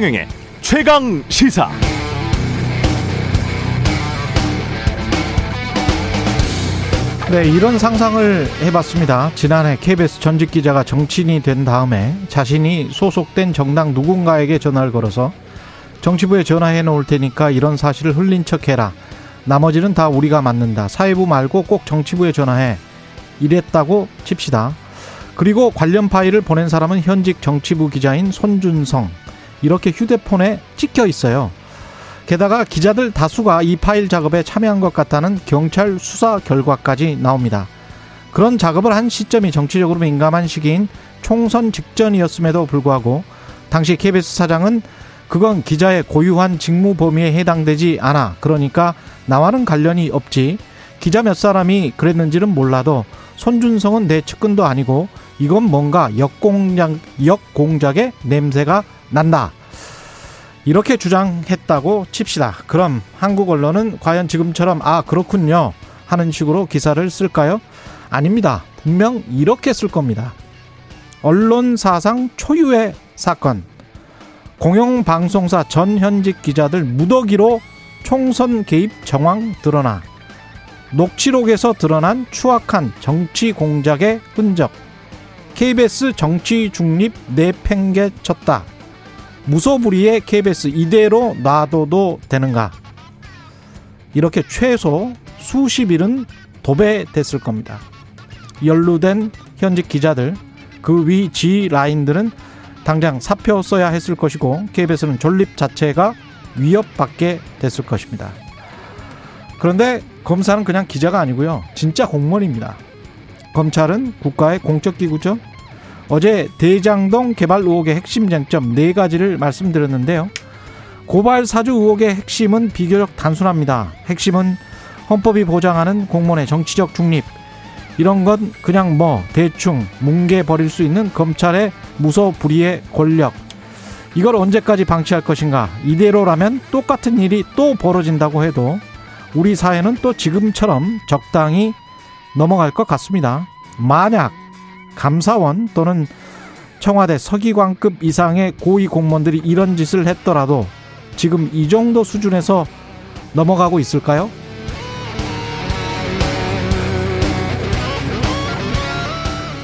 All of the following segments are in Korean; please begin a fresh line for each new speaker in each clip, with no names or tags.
최경영의 최강 시사.
네, 이런 상상을 해봤습니다. 지난해 KBS 전직 기자가 정치인이 된 다음에 자신이 소속된 정당 누군가에게 전화를 걸어서 정치부에 전화해 놓을 테니까 이런 사실을 흘린 척 해라. 나머지는 다 우리가 맞는다. 사회부 말고 꼭 정치부에 전화해. 이랬다고 칩시다. 그리고 관련 파일을 보낸 사람은 현직 정치부 기자인 손준성. 이렇게 휴대폰에 찍혀 있어요. 게다가 기자들 다수가 이 파일 작업에 참여한 것 같다는 경찰 수사 결과까지 나옵니다. 그런 작업을 한 시점이 정치적으로 민감한 시기인 총선 직전이었음에도 불구하고 당시 KBS 사장은 그건 기자의 고유한 직무 범위에 해당되지 않아. 그러니까 나와는 관련이 없지. 기자 몇 사람이 그랬는지는 몰라도 손준성은 내 측근도 아니고 이건 뭔가 역공작, 역공작의 냄새가 난다. 이렇게 주장했다고 칩시다. 그럼 한국 언론은 과연 지금처럼 아 그렇군요 하는 식으로 기사를 쓸까요? 아닙니다. 분명 이렇게 쓸 겁니다. 언론 사상 초유의 사건. 공영방송사 전 현직 기자들 무더기로 총선 개입 정황 드러나. 녹취록에서 드러난 추악한 정치 공작의 흔적. KBS 정치 중립 내팽개쳤다. 무소불위의 KBS 이대로 놔둬도 되는가? 이렇게 최소 수십 일은 도배됐을 겁니다. 연루된 현직 기자들, 그 위 지 라인들은 당장 사표 써야 했을 것이고 KBS는 존립 자체가 위협받게 됐을 것입니다. 그런데 검사는 그냥 기자가 아니고요. 진짜 공무원입니다. 검찰은 국가의 공적 기구죠. 어제 대장동 개발 의혹의 핵심 쟁점 네 가지를 말씀드렸는데요. 고발 사주 의혹의 핵심은 비교적 단순합니다. 핵심은 헌법이 보장하는 공무원의 정치적 중립. 이런 건 그냥 뭐 대충 뭉개 버릴 수 있는 검찰의 무소불위의 권력. 이걸 언제까지 방치할 것인가? 이대로라면 똑같은 일이 또 벌어진다고 해도 우리 사회는 또 지금처럼 적당히 넘어갈 것 같습니다. 만약 감사원 또는 청와대 서기관급 이상의 고위 공무원들이 이런 짓을 했더라도 지금 이 정도 수준에서 넘어가고 있을까요?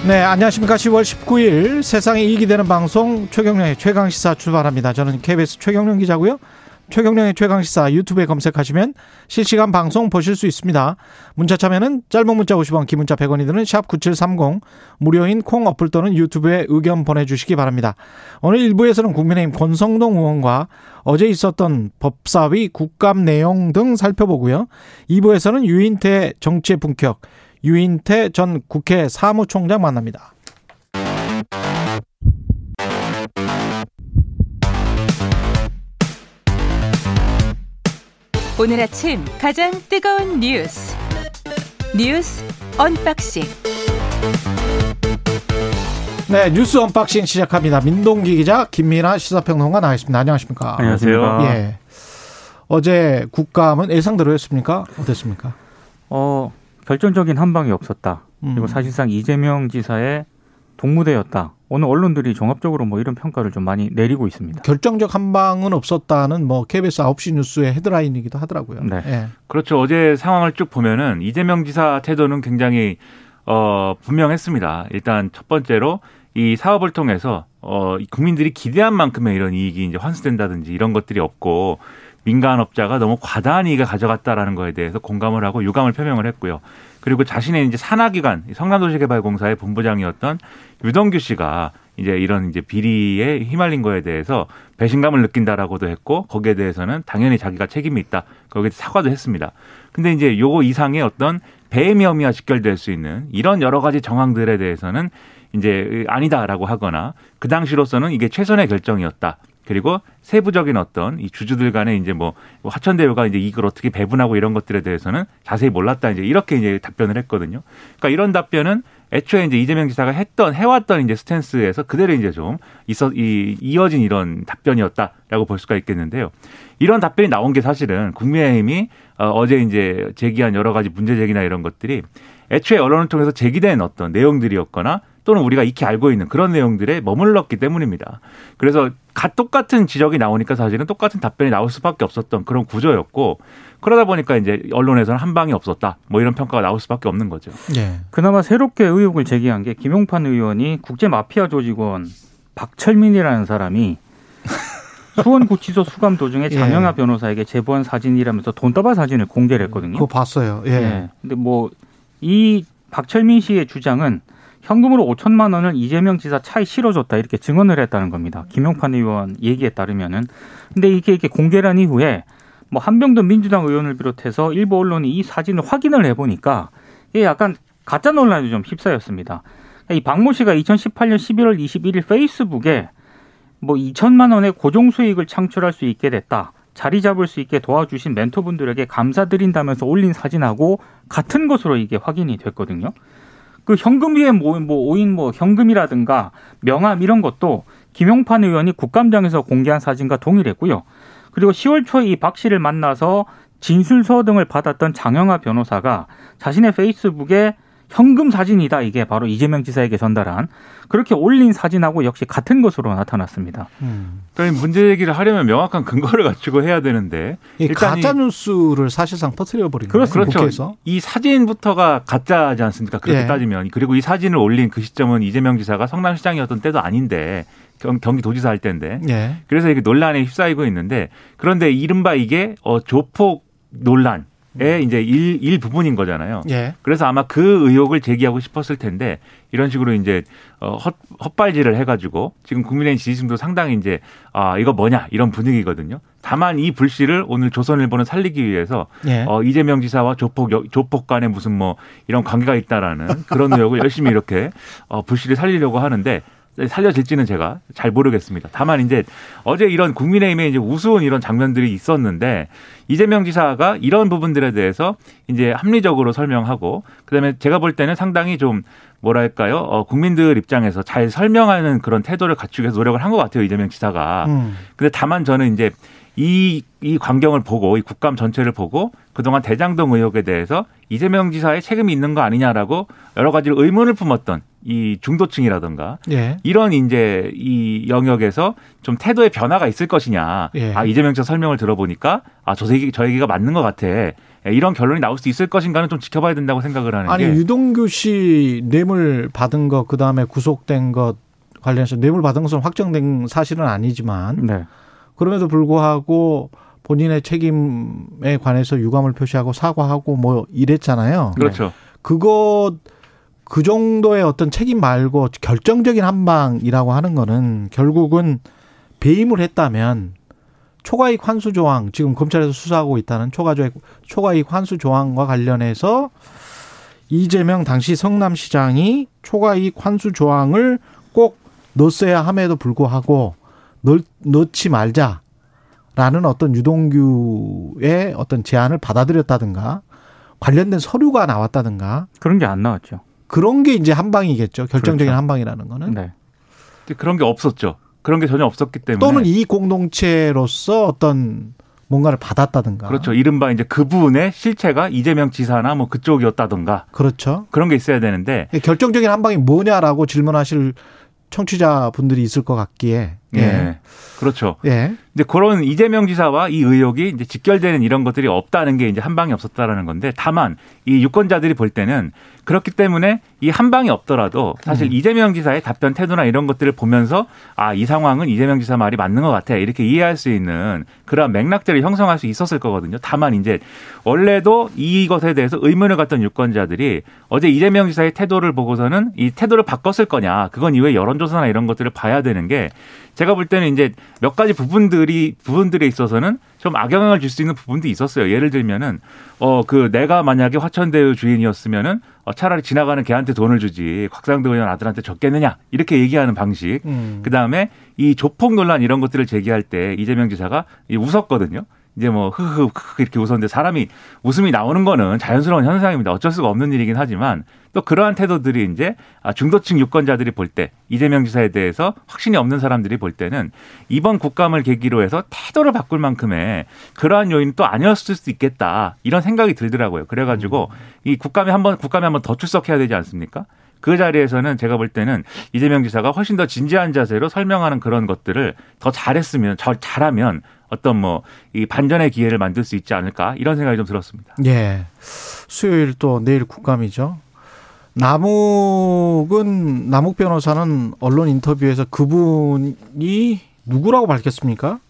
네, 안녕하십니까. 10월 19일 세상에 이익이 되는 방송 최경령의 최강시사 출발합니다. 저는 KBS 최경령 기자고요. 최경령의 최강시사 유튜브에 검색하시면 실시간 방송 보실 수 있습니다. 문자 참여는 짧은 문자 50원, 긴 문자 100원이 드는 샵 9730 무료인 콩 어플 또는 유튜브에 의견 보내주시기 바랍니다. 오늘 1부에서는 국민의힘 권성동 의원과 어제 있었던 법사위 국감 내용 등 살펴보고요. 2부에서는 유인태 정치의 품격, 유인태 전 국회 사무총장 만납니다.
오늘 아침 가장 뜨거운 뉴스 뉴스 unboxing
네 뉴스 unboxing 시작합니다. 민동기 기자 김민아 시사평론가 나와 있습니다. 안녕하십니까?
안녕하세요.
예. 어제 국감은 예상대로였습니까? 어땠습니까?
어 결정적인 한 방이 없었다. 그리고
음.
사실상 이재명 지사의 동무대였다. 오늘 언론들이 종합적으로 뭐 이런 평가를 좀 많이 내리고 있습니다.
결정적 한 방은 없었다는 뭐 KBS 9시 뉴스의 헤드라인이기도 하더라고요.
네.
예.
그렇죠. 어제 상황을 쭉 보면은 이재명 지사 태도는 굉장히 어 분명했습니다. 일단 첫 번째로 이 사업을 통해서 어 국민들이 기대한 만큼의 이런 이익이 이제 환수된다든지 이런 것들이 없고 민간업자가 너무 과다한 이익을 가져갔다라는 거에 대해서 공감을 하고 유감을 표명을 했고요. 그리고 자신의 이제 산하기관 성남도시개발공사의 본부장이었던 유동규 씨가 이제 이런 이제 비리에 휘말린 거에 대해서 배신감을 느낀다라고도 했고 거기에 대해서는 당연히 자기가 책임이 있다. 거기에 사과도 했습니다. 근데 이제 요거 이상의 어떤 배임 혐의와 직결될 수 있는 이런 여러 가지 정황들에 대해서는 이제 아니다라고 하거나 그 당시로서는 이게 최선의 결정이었다. 그리고 세부적인 어떤 이 주주들 간에 이제 뭐 화천대유가 이제 이익을 어떻게 배분하고 이런 것들에 대해서는 자세히 몰랐다 이제 이렇게 이제 답변을 했거든요. 그러니까 이런 답변은 애초에 이제 이재명 지사가 했던 해왔던 이제 스탠스에서 그대로 이제 좀 있어 이 이어진 이런 답변이었다라고 볼 수가 있겠는데요. 이런 답변이 나온 게 사실은 국민의힘이 어, 어제 이제 제기한 여러 가지 문제 제기나 이런 것들이 애초에 언론을 통해서 제기된 어떤 내용들이었거나 또는 우리가 익히 알고 있는 그런 내용들에 머물렀기 때문입니다. 그래서 가 똑같은 지적이 나오니까 사실은 똑같은 답변이 나올 수밖에 없었던 그런 구조였고 그러다 보니까 이제 언론에서는 한 방이 없었다. 뭐 이런 평가가 나올 수밖에 없는 거죠.
예.
그나마 새롭게 의혹을 제기한 게 김용판 의원이 국제 마피아 조직원 박철민이라는 사람이 수원구치소 수감 도중에
예.
장영하 변호사에게 제보한 사진이라면서 돈다발 사진을 공개를 했거든요.
그거 봤어요. 예.
예. 근데 뭐 이 박철민 씨의 주장은 현금으로 5천만 원을 이재명 지사 차에 실어줬다 이렇게 증언을 했다는 겁니다. 김용판 의원 얘기에 따르면은 근데 이게 이렇게 공개를 한 이후에 뭐 한병돈 민주당 의원을 비롯해서 일부 언론이 이 사진을 확인을 해보니까 이게 약간 가짜 논란이 좀 휩싸였습니다. 이 박모 씨가 2018년 11월 21일 페이스북에 뭐 2천만 원의 고정 수익을 창출할 수 있게 됐다. 자리 잡을 수 있게 도와주신 멘토분들에게 감사드린다면서 올린 사진하고 같은 것으로 이게 확인이 됐거든요. 그 현금 위에 뭐, 뭐 오인 뭐 현금이라든가 명함 이런 것도 김용판 의원이 국감장에서 공개한 사진과 동일했고요. 그리고 10월 초에 이 박 씨를 만나서 진술서 등을 받았던 장영하 변호사가 자신의 페이스북에 현금 사진이다 이게 바로 이재명 지사에게 전달한 그렇게 올린 사진하고 역시 같은 것으로 나타났습니다.
음.
그러니까 문제 얘기를 하려면 명확한 근거를 갖추고 해야 되는데
이- 가짜 뉴스를 사실상 퍼뜨려 버린 거예요.
그렇죠.
국회에서.
이 사진부터가 가짜지 않습니까? 그렇게
예.
따지면 그리고 이 사진을 올린 그 시점은 이재명 지사가 성남시장이었던 때도 아닌데 경, 경기도지사 할 때인데
예.
그래서 이게 논란에 휩싸이고 있는데 그런데 이른바 이게 어, 조폭 논란 의 이제 일, 일 부분인 거잖아요.
예.
그래서 아마 그 의혹을 제기하고 싶었을 텐데 이런 식으로 이제 어, 헛, 헛발질을 해가지고 지금 국민의힘 지지층도 상당히 이제 아 이거 뭐냐 이런 분위기거든요. 다만 이 불씨를 오늘 조선일보는 살리기 위해서
예.
어, 이재명 지사와 조폭 여- 조폭 간에 무슨 뭐 이런 관계가 있다라는 그런 의혹을 열심히 이렇게 어, 불씨를 살리려고 하는데 살려질지는 제가 잘 모르겠습니다. 다만 이제 어제 이런 국민의힘의 이제 우스운 이런 장면들이 있었는데 이재명 지사가 이런 부분들에 대해서 이제 합리적으로 설명하고 그다음에 제가 볼 때는 상당히 좀 뭐랄까요 어, 국민들 입장에서 잘 설명하는 그런 태도를 갖추기 위해서 노력을 한 것 같아요 이재명 지사가.
음.
근데 다만 저는 이제 이, 이 광경을 보고 이 국감 전체를 보고 그동안 대장동 의혹에 대해서 이재명 지사의 책임이 있는 거 아니냐라고 여러 가지로 의문을 품었던 이 중도층이라든가
예.
이런 이제 이 영역에서 좀 태도의 변화가 있을 것이냐.
예.
아, 이재명 지사 설명을 들어보니까 아, 저 얘기, 저 얘기가 맞는 것 같아. 예, 이런 결론이 나올 수 있을 것인가는 좀 지켜봐야 된다고 생각을 하는
아니
게
유동규 씨 뇌물 받은 것 그다음에 구속된 것 관련해서 뇌물 받은 것은 확정된 사실은 아니지만
네.
그럼에도 불구하고 본인의 책임에 관해서 유감을 표시하고 사과하고 뭐 이랬잖아요.
그렇죠.
그거 그 정도의 어떤 책임 말고 결정적인 한 방이라고 하는 거는 결국은 배임을 했다면 초과이익 환수 조항 지금 검찰에서 수사하고 있다는 초과조액 초과이익 환수 조항과 관련해서 이재명 당시 성남시장이 초과이익 환수 조항을 꼭 넣었어야 함에도 불구하고 넣, 넣지 말자라는 어떤 유동규의 어떤 제안을 받아들였다든가 관련된 서류가 나왔다든가
그런 게 안 나왔죠.
그런 게 이제 한 방이겠죠. 결정적인
그렇죠.
한 방이라는 거는.
네.
근데 그런 게 없었죠. 그런 게 전혀 없었기 때문에
또는 이 공동체로서 어떤 뭔가를 받았다든가.
그렇죠. 이른바 이제 그분의 실체가 이재명 지사나 뭐 그쪽이었다든가
그렇죠.
그런 게 있어야 되는데
결정적인 한 방이 뭐냐라고 질문하실 청취자분들이 있을 것 같기에.
예.
예.
그렇죠.
예.
이제 그런 이재명 지사와 이 의혹이 이제 직결되는 이런 것들이 없다는 게 이제 한 방이 없었다라는 건데 다만 이 유권자들이 볼 때는 그렇기 때문에 이 한 방이 없더라도 사실
음.
이재명 지사의 답변 태도나 이런 것들을 보면서 아 이 상황은 이재명 지사 말이 맞는 것 같아 이렇게 이해할 수 있는 그런 맥락들을 형성할 수 있었을 거거든요. 다만 이제 원래도 이것에 대해서 의문을 갖던 유권자들이 어제 이재명 지사의 태도를 보고서는 이 태도를 바꿨을 거냐 그건 이후에 여론조사나 이런 것들을 봐야 되는 게 제가 볼 때는 이제 몇 가지 부분들이 부분들에 있어서는 좀 악영향을 줄 수 있는 부분도 있었어요. 예를 들면은 어 그 내가 만약에 화천대유 주인이었으면은 어 차라리 지나가는 개한테 돈을 주지 곽상도 의원 아들한테 줬겠느냐 이렇게 얘기하는 방식.
음.
그 다음에 이 조폭 논란 이런 것들을 제기할 때 이재명 지사가 이 웃었거든요. 이제 뭐 흐흐 흐흐 이렇게 웃었는데 사람이 웃음이 나오는 거는 자연스러운 현상입니다. 어쩔 수가 없는 일이긴 하지만 또 그러한 태도들이 이제 아, 중도층 유권자들이 볼 때 이재명 지사에 대해서 확신이 없는 사람들이 볼 때는 이번 국감을 계기로 해서 태도를 바꿀 만큼의 그러한 요인은 또 아니었을 수도 있겠다 이런 생각이 들더라고요. 그래가지고 이 국감에 한번 국감에 한번 더 출석해야 되지 않습니까? 그 자리에서는 제가 볼 때는 이재명 지사가 훨씬 더 진지한 자세로 설명하는 그런 것들을 더 잘했으면, 저 잘하면 어떤 뭐 이 반전의 기회를 만들 수 있지 않을까 이런 생각이 좀 들었습니다.
예. 수요일 또 내일 국감이죠. 남욱은 남욱 변호사는 언론 인터뷰에서 그분이 누구라고 밝혔습니까?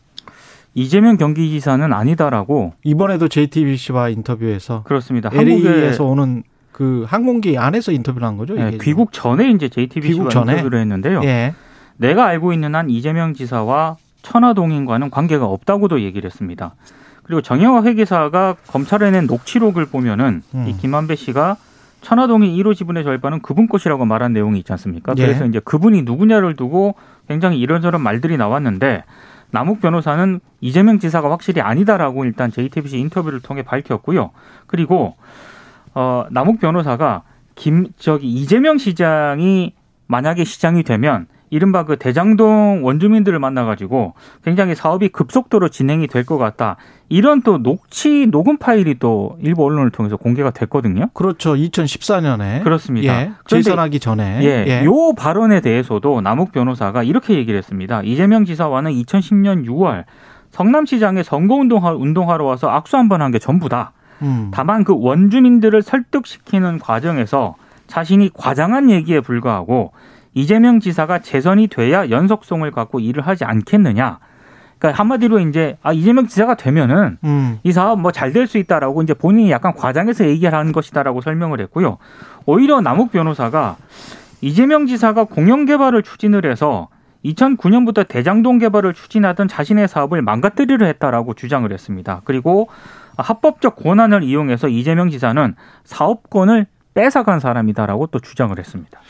이재명 경기지사는 아니다라고
이번에도 JTBC와 인터뷰에서
그렇습니다.
LA에서 오는 그 항공기 안에서 인터뷰를 한 거죠.
네,
이게
귀국 전에 이제 JTBC와
귀국 전에?
인터뷰를 했는데요.
예.
내가 알고 있는 한 이재명 지사와 천화동인과는 관계가 없다고도 얘기를 했습니다. 그리고 정영화 회계사가 검찰에 낸 녹취록을 보면은
음.
이 김한배 씨가 천화동인 1호 지분의 절반은 그분 것이라고 말한 내용이 있지 않습니까?
예.
그래서 이제 그분이 누구냐를 두고 굉장히 이런저런 말들이 나왔는데 남욱 변호사는 이재명 지사가 확실히 아니다라고 일단 JTBC 인터뷰를 통해 밝혔고요. 그리고 어 남욱 변호사가 김 저기 이재명 시장이 만약에 시장이 되면 이른바 그 대장동 원주민들을 만나가지고 굉장히 사업이 급속도로 진행이 될 것 같다. 이런 또 녹취 녹음 파일이 또 일부 언론을 통해서 공개가 됐거든요.
그렇죠. 2014년에
그렇습니다.
예. 재선하기 전에
예, 요 발언에 대해서도 남욱 변호사가 이렇게 얘기를 했습니다. 이재명 지사와는 2010년 6월 성남시장에 선거운동 운동하러 와서 악수 한 번 한 게 전부다.
음.
다만 그 원주민들을 설득시키는 과정에서 자신이 과장한 얘기에 불과하고 이재명 지사가 재선이 돼야 연속성을 갖고 일을 하지 않겠느냐. 그러니까 한마디로 이제 아 이재명 지사가 되면은
음.
이 사업 뭐 잘 될 수 있다라고 이제 본인이 약간 과장해서 얘기하는 것이다라고 설명을 했고요. 오히려 남욱 변호사가 이재명 지사가 공영 개발을 추진을 해서 2009년부터 대장동 개발을 추진하던 자신의 사업을 망가뜨리려 했다라고 주장을 했습니다. 그리고 합법적 권한을 이용해서 이재명 지사는 사업권을 뺏어간 사람이다라고 또 주장을 했습니다.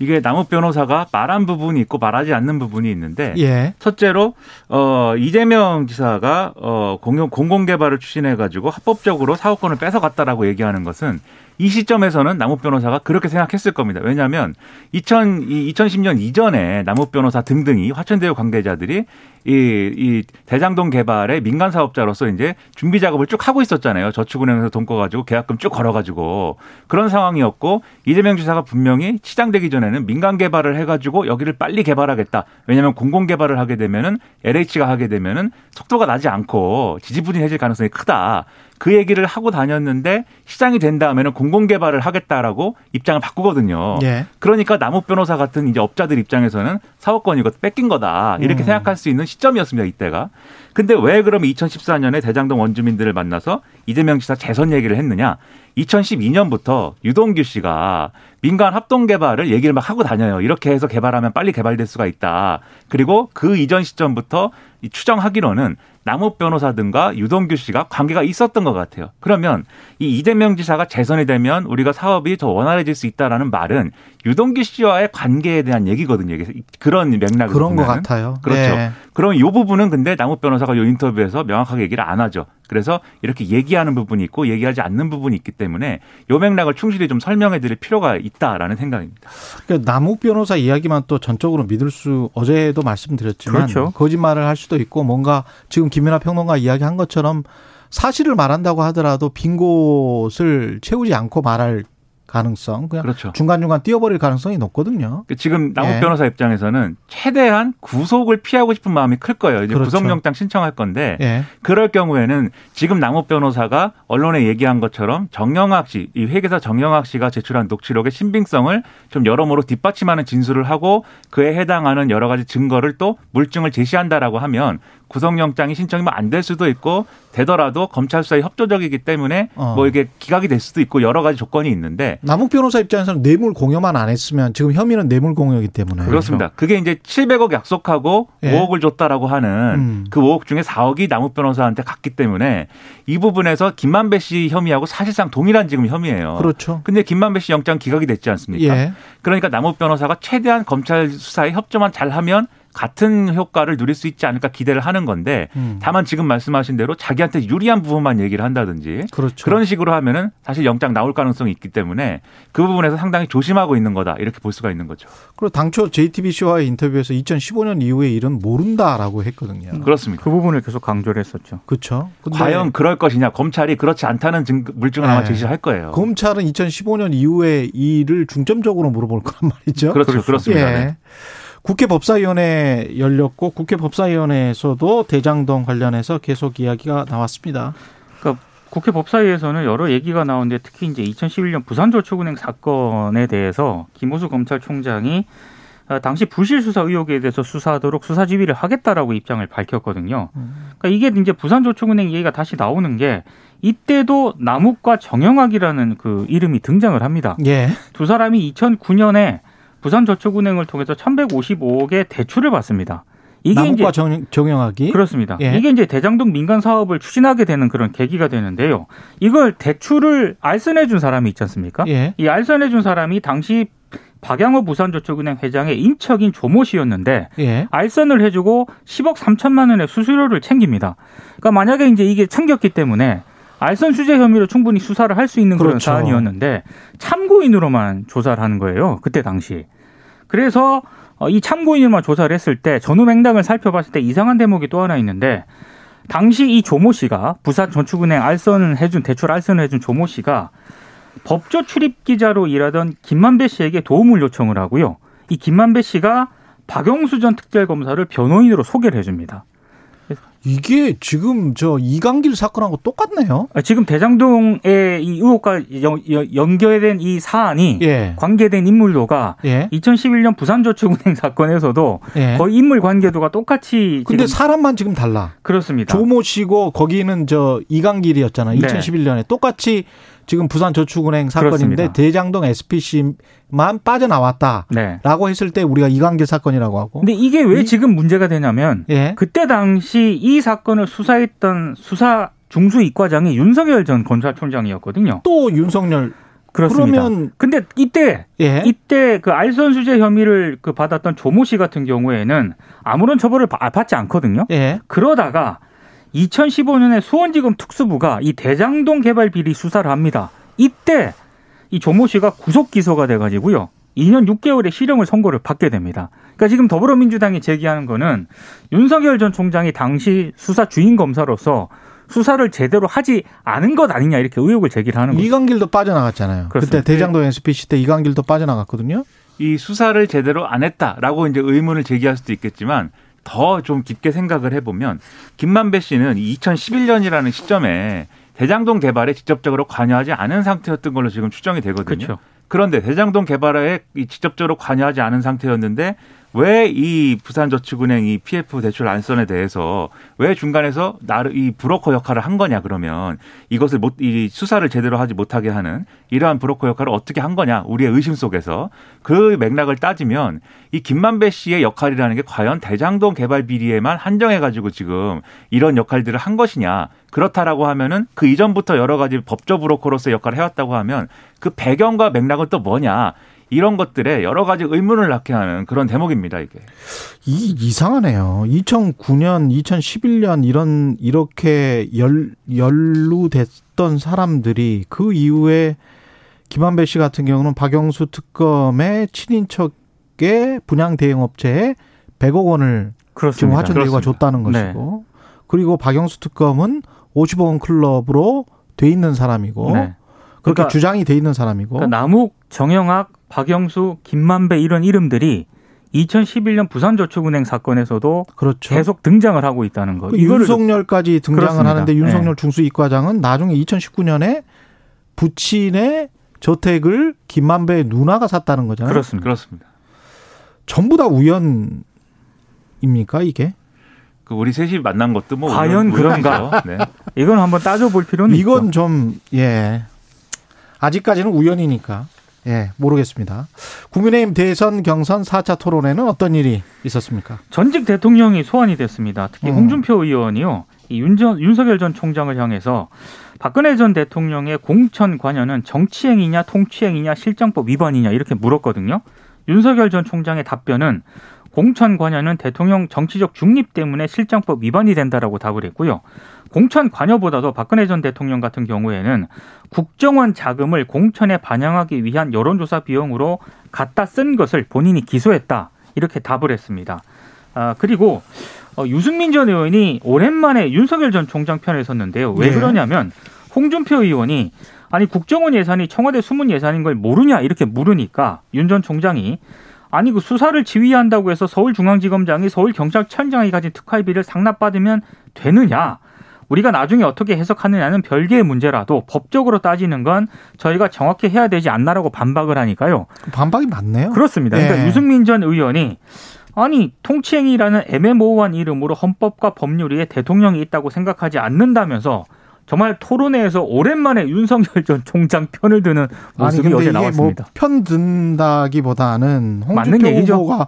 이게 남욱 변호사가 말한 부분이 있고 말하지 않는 부분이 있는데
예.
첫째로 어 이재명 지사가 어 공용 공공 개발을 추진해 가지고 합법적으로 사업권을 뺏어갔다라고 얘기하는 것은 이 시점에서는 남욱 변호사가 그렇게 생각했을 겁니다. 왜냐하면 2000, 이 2010년 이전에 남욱 변호사 등등이 화천대유 관계자들이 이, 이 대장동 개발의 민간 사업자로서 이제 준비 작업을 쭉 하고 있었잖아요. 저축은행에서 돈 꺼가지고 계약금 쭉 걸어가지고 그런 상황이었고 이재명 지사가 분명히 시장되기 전에는 민간 개발을 해가지고 여기를 빨리 개발하겠다. 왜냐하면 공공 개발을 하게 되면은 LH가 하게 되면은 속도가 나지 않고 지지부진해질 가능성이 크다. 그 얘기를 하고 다녔는데 시장이 된 다음에는 공공 개발을 하겠다라고 입장을 바꾸거든요.
예.
그러니까 남욱 변호사 같은 이제 업자들 입장에서는 사업권이 이거 뺏긴 거다 이렇게
음.
생각할 수 있는 시점이었습니다 이때가. 근데 왜 그러면 2014년에 대장동 원주민들을 만나서 이재명 지사 재선 얘기를 했느냐? 2012년부터 유동규 씨가 민간 합동 개발을 얘기를 막 하고 다녀요. 이렇게 해서 개발하면 빨리 개발될 수가 있다. 그리고 그 이전 시점부터 이 추정하기로는 남욱 변호사 등과 유동규 씨가 관계가 있었던 것 같아요. 그러면 이 이재명 지사가 재선이 되면 우리가 사업이 더 원활해질 수 있다라는 말은 유동규 씨와의 관계에 대한 얘기거든요. 그런 맥락으로
그런 것
보면은.
같아요.
그렇죠.
예.
그러면 이 부분은 근데 남욱 변호사가 이 인터뷰에서 명확하게 얘기를 안 하죠. 그래서 이렇게 얘기하는 부분이 있고 얘기하지 않는 부분이 있기 때문에 요 맥락을 충실히 좀 설명해 드릴 필요가 있다라는 생각입니다.
그러니까 남욱 변호사 이야기만 또 전적으로 믿을 수 어제도 말씀드렸지만
그렇죠.
거짓말을 할 수도 있고 뭔가 지금 김 연아 평론가 이야기한 것처럼 사실을 말한다고 하더라도 빈 곳을 채우지 않고 말할 가능성 그냥
그렇죠.
중간중간 띄어버릴 가능성이 높거든요.
지금 남욱
예.
변호사 입장에서는 최대한 구속을 피하고 싶은 마음이 클 거예요. 이제
그렇죠.
구속영장 신청할 건데
예.
그럴 경우에는 지금 남욱 변호사가 언론에 얘기한 것처럼 정영학 씨, 이 회계사 정영학 씨가 제출한 녹취록의 신빙성을 좀 여러모로 뒷받침하는 진술을 하고 그에 해당하는 여러 가지 증거를 또 물증을 제시한다라고 하면 구속영장이 신청이 안 될 수도 있고 되더라도 검찰 수사에 협조적이기 때문에
어.
뭐 이게 기각이 될 수도 있고 여러 가지 조건이 있는데
남욱 변호사 입장에서는 뇌물 공여만 안 했으면 지금 혐의는 뇌물 공여이기 때문에
그렇습니다. 그게 이제 700억 약속하고
예.
5억을 줬다라고 하는
음.
그 5억 중에 4억이 남욱 변호사한테 갔기 때문에 이 부분에서 김만배 씨 혐의하고 사실상 동일한 지금 혐의예요.
그렇죠.
근데 김만배 씨 영장 기각이 됐지 않습니까?
예.
그러니까 남욱 변호사가 최대한 검찰 수사에 협조만 잘하면 같은 효과를 누릴 수 있지 않을까 기대를 하는 건데
음.
다만 지금 말씀하신 대로 자기한테 유리한 부분만 얘기를 한다든지
그렇죠.
그런 식으로 하면은 사실 영장 나올 가능성이 있기 때문에 그 부분에서 상당히 조심하고 있는 거다 이렇게 볼 수가 있는 거죠.
그리고 당초 JTBC와의 인터뷰에서 2015년 이후의 일은 모른다라고 했거든요.
그렇습니다.
그 부분을 계속 강조를 했었죠.
그렇죠. 근데
과연 그럴 것이냐 검찰이 그렇지 않다는 증, 물증을 아마
네.
제시할 거예요.
검찰은 2015년 이후의 일을 중점적으로 물어볼 거란 말이죠.
그렇죠, 그렇습니다.
예.
네.
국회 법사위원회 열렸고 국회 법사위원회에서도 대장동 관련해서 계속 이야기가 나왔습니다.
그러니까 국회 법사위에서는 여러 얘기가 나오는데 특히 이제 2011년 부산저축은행 사건에 대해서 김호수 검찰총장이 어, 당시 부실 수사 의혹에 대해서 수사하도록 수사 지휘를 하겠다라고 입장을 밝혔거든요. 그러니까 이게 이제 부산저축은행 얘기가 다시 나오는 게 이때도 남욱과 정영학이라는 그 이름이 등장을 합니다.
예.
두 사람이 2009년에 부산저축은행을 통해서 1,155억의 대출을 받습니다. 이게 이제
정, 정영학이
그렇습니다.
예.
이게 이제 대장동 민간 사업을 추진하게 되는 그런 계기가 되는데요. 이걸 대출을 알선해 준 사람이 있지 않습니까?
예.
이 알선해 준 사람이 당시 박양호 부산저축은행 회장의 인척인 조모 씨였는데
예.
알선을 해주고 10억 3천만 원의 수수료를 챙깁니다. 그러니까 만약에 이제 이게 챙겼기 때문에 알선 수재 혐의로 충분히 수사를 할 수 있는 그런
그렇죠.
사안이었는데 참고인으로만 조사를 하는 거예요. 그때 당시. 그래서 어, 이 참고인으로만 조사를 했을 때 전후 맥락을 살펴봤을 때 이상한 대목이 또 하나 있는데 당시 이 조모 씨가 부산저축은행 알선을 해준 대출 알선을 해준 조모 씨가 법조 출입 기자로 일하던 김만배 씨에게 도움을 요청을 하고요. 이 김만배 씨가 박영수 전 특별검사를 변호인으로 소개를 해줍니다.
이게 지금 저 이강길 사건하고 똑같네요.
아, 지금 대장동의 이 의혹과 연, 연- 연결된 이 사안이
예.
관계된 인물도가
예.
2011년 부산저축은행 사건에서도
예.
거의 인물 관계도가 똑같이
근데 사람만 지금 달라.
그렇습니다.
조모 씨고 거기는 저 이강길이었잖아.
네.
2011년에 똑같이 지금 부산저축은행 사건인데
그렇습니다.
대장동 SPC만 빠져나왔다.
네.
라고 했을 때 우리가 이강길 사건이라고 하고.
근데 이게 왜
이-
지금 문제가 되냐면
예.
그때 당시 이 사건을 수사했던 수사 중수 이과장이 윤석열 전 검찰총장이었거든요.
또 윤석열
그렇습니다.
그러면
근데 이때
예.
이때 그 알선 수재 혐의를 그 받았던 조모 씨 같은 경우에는 아무런 처벌을 바- 받지 않거든요.
예.
그러다가 2015년에 수원지검 특수부가 이 대장동 개발 비리 수사를 합니다. 이때 이 조모 씨가 구속 기소가 돼 가지고요. 2년 6개월의 실형을 선고를 받게 됩니다. 그러니까 지금 더불어민주당이 제기하는 거는 윤석열 전 총장이 당시 수사 주인 검사로서 수사를 제대로 하지 않은 것 아니냐 이렇게 의혹을 제기를 하는 거죠.
이강길도 빠져나갔잖아요.
그렇습니다.
그때 대장동 SPC 때 이강길도 빠져나갔거든요.
이 수사를 제대로 안 했다라고 이제 의문을 제기할 수도 있겠지만 더 좀 깊게 생각을 해보면 김만배 씨는 2011년이라는 시점에 대장동 개발에 직접적으로 관여하지 않은 상태였던 걸로 지금 추정이 되거든요.
그렇죠.
그런데 대장동 개발에 이 직접적으로 관여하지 않은 상태였는데 왜 이 부산저축은행 이 PF 대출 안선에 대해서 왜 중간에서 나를 이 브로커 역할을 한 거냐 그러면 이것을 못 이 수사를 제대로 하지 못하게 하는 이러한 브로커 역할을 어떻게 한 거냐 우리의 의심 속에서 그 맥락을 따지면 이 김만배 씨의 역할이라는 게 과연 대장동 개발 비리에만 한정해 가지고 지금 이런 역할들을 한 것이냐. 그렇다라고 하면은 그 이전부터 여러 가지 법조 브로커로서의 역할을 해왔다고 하면 그 배경과 맥락은 또 뭐냐 이런 것들에 여러 가지 의문을 낳게 하는 그런 대목입니다 이게.
이 이상하네요. 2009년, 2011년 이런 이렇게 열 연루됐던 사람들이 그 이후에 김한배 씨 같은 경우는 박영수 특검의 친인척의 분양 대행 업체에 100억 원을 지금
그렇습니다.
화천대유가
그렇습니다.
줬다는
네.
것이고 그리고 박영수 특검은 50억 원 클럽으로 돼 있는 사람이고
네.
그렇게
그러니까-
주장이 돼 있는 사람이고
그러니까 남욱, 정영학, 박영수, 김만배 이런 이름들이 2011년 부산저축은행 사건에서도
그렇죠.
계속 등장을 하고 있다는 거.
그 윤석열까지 등장을
그렇습니다.
하는데 윤석열
네.
중수이과장은 나중에 2019년에 부친의 저택을 김만배의 누나가 샀다는 거잖아요.
그렇습니다.
그렇습니다.
전부 다 우연입니까 이게?
그 우리 셋이 만난 것도 뭐
과연
우연-
그런가?
네.
이건 한번 따져볼 필요는
이건
있죠.
좀 예. 아직까지는 우연이니까 예 모르겠습니다. 국민의힘 대선 경선 4차 토론회는 어떤 일이 있었습니까?
전직 대통령이 소환이 됐습니다. 특히
음.
홍준표 의원이요. 이 윤전, 윤석열 전 총장을 향해서 박근혜 전 대통령의 공천 관여는 정치행위냐 통치행위냐 실정법 위반이냐 이렇게 물었거든요. 윤석열 전 총장의 답변은 공천 관여는 대통령 정치적 중립 때문에 실정법 위반이 된다라고 답을 했고요. 공천 관여보다도 박근혜 전 대통령 같은 경우에는 국정원 자금을 공천에 반영하기 위한 여론조사 비용으로 갖다 쓴 것을 본인이 기소했다. 이렇게 답을 했습니다. 아, 그리고 어, 유승민 전 의원이 오랜만에 윤석열 전 총장 편에 섰는데요. 왜
예.
그러냐면 홍준표 의원이 아니 국정원 예산이 청와대 수문 예산인 걸 모르냐 이렇게 물으니까 윤 전 총장이 아니 그 수사를 지휘한다고 해서 서울중앙지검장이 서울경찰청장이 가진 특활비를 상납받으면 되느냐? 우리가 나중에 어떻게 해석하느냐는 별개의 문제라도 법적으로 따지는 건 저희가 정확히 해야 되지 않나라고 반박을 하니까요.
반박이 많네요.
그렇습니다. 그러니까
예.
유승민 전 의원이 아니 통치행위라는 애매모호한 이름으로 헌법과 법률 위에 대통령이 있다고 생각하지 않는다면서 정말 토론회에서 오랜만에 윤석열 전 총장 편을 드는 모습이
근데
어제
이게
나왔습니다.
뭐 편 든다기보다는
맞는
홍준표
얘기죠.
후보가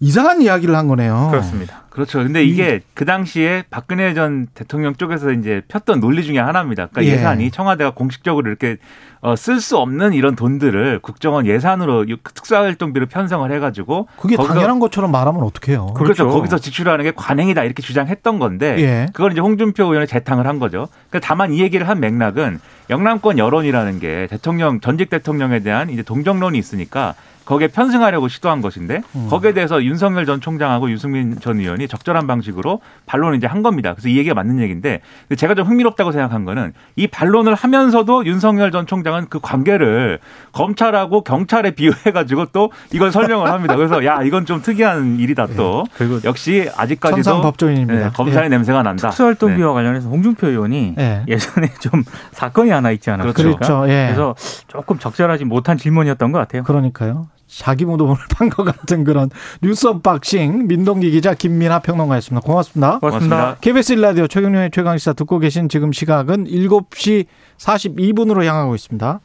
이상한 이야기를 한 거네요.
그렇습니다.
그렇죠. 근데 이게 그 당시에 박근혜 전 대통령 쪽에서 이제 폈던 논리 중에 하나입니다. 그러니까
예.
예산이 청와대가 공식적으로 이렇게 어, 쓸 수 없는 이런 돈들을 국정원 예산으로 이 특사활동비로 편성을 해가지고
그게
거기서
당연한 것처럼 말하면 어떡해요.
그렇죠.
그렇죠.
거기서 지출하는 게 관행이다 이렇게 주장했던 건데
예.
그걸 이제 홍준표 의원이 재탕을 한 거죠. 그러니까 다만 이 얘기를 한 맥락은 영남권 여론이라는 게 대통령 전직 대통령에 대한 이제 동정론이 있으니까 거기에 편승하려고 시도한 것인데
음.
거기에 대해서 윤석열 전 총장하고 유승민 전 의원이 적절한 방식으로 반론을 이제 한 겁니다. 그래서 이 얘기가 맞는 얘기인데 제가 좀 흥미롭다고 생각한 거는 이 반론을 하면서도 윤석열 전 총장은 그 관계를 검찰하고 경찰에 비유해가지고 또 이걸 설명을 합니다. 그래서 야 이건 좀 특이한 일이다 또
그리고
역시 아직까지도
천상 법조인입니다.
네, 검사의 냄새가 난다.
특수활동비와
네.
관련해서 홍준표 의원이
예.
예전에 좀 사건이 하나 있지 않았습니까?
그렇죠. 예.
그래서 조금 적절하지 못한 질문이었던 것 같아요.
그러니까요. 자기 무덤을 판것 같은 그런 뉴스 unboxing 민동기 기자 김민아 평론가였습니다. 고맙습니다.
고맙습니다.
고맙습니다.
KBS 일라디오 최경영의 최강시사 듣고 계신 지금 시각은 7시 42분으로 향하고 있습니다.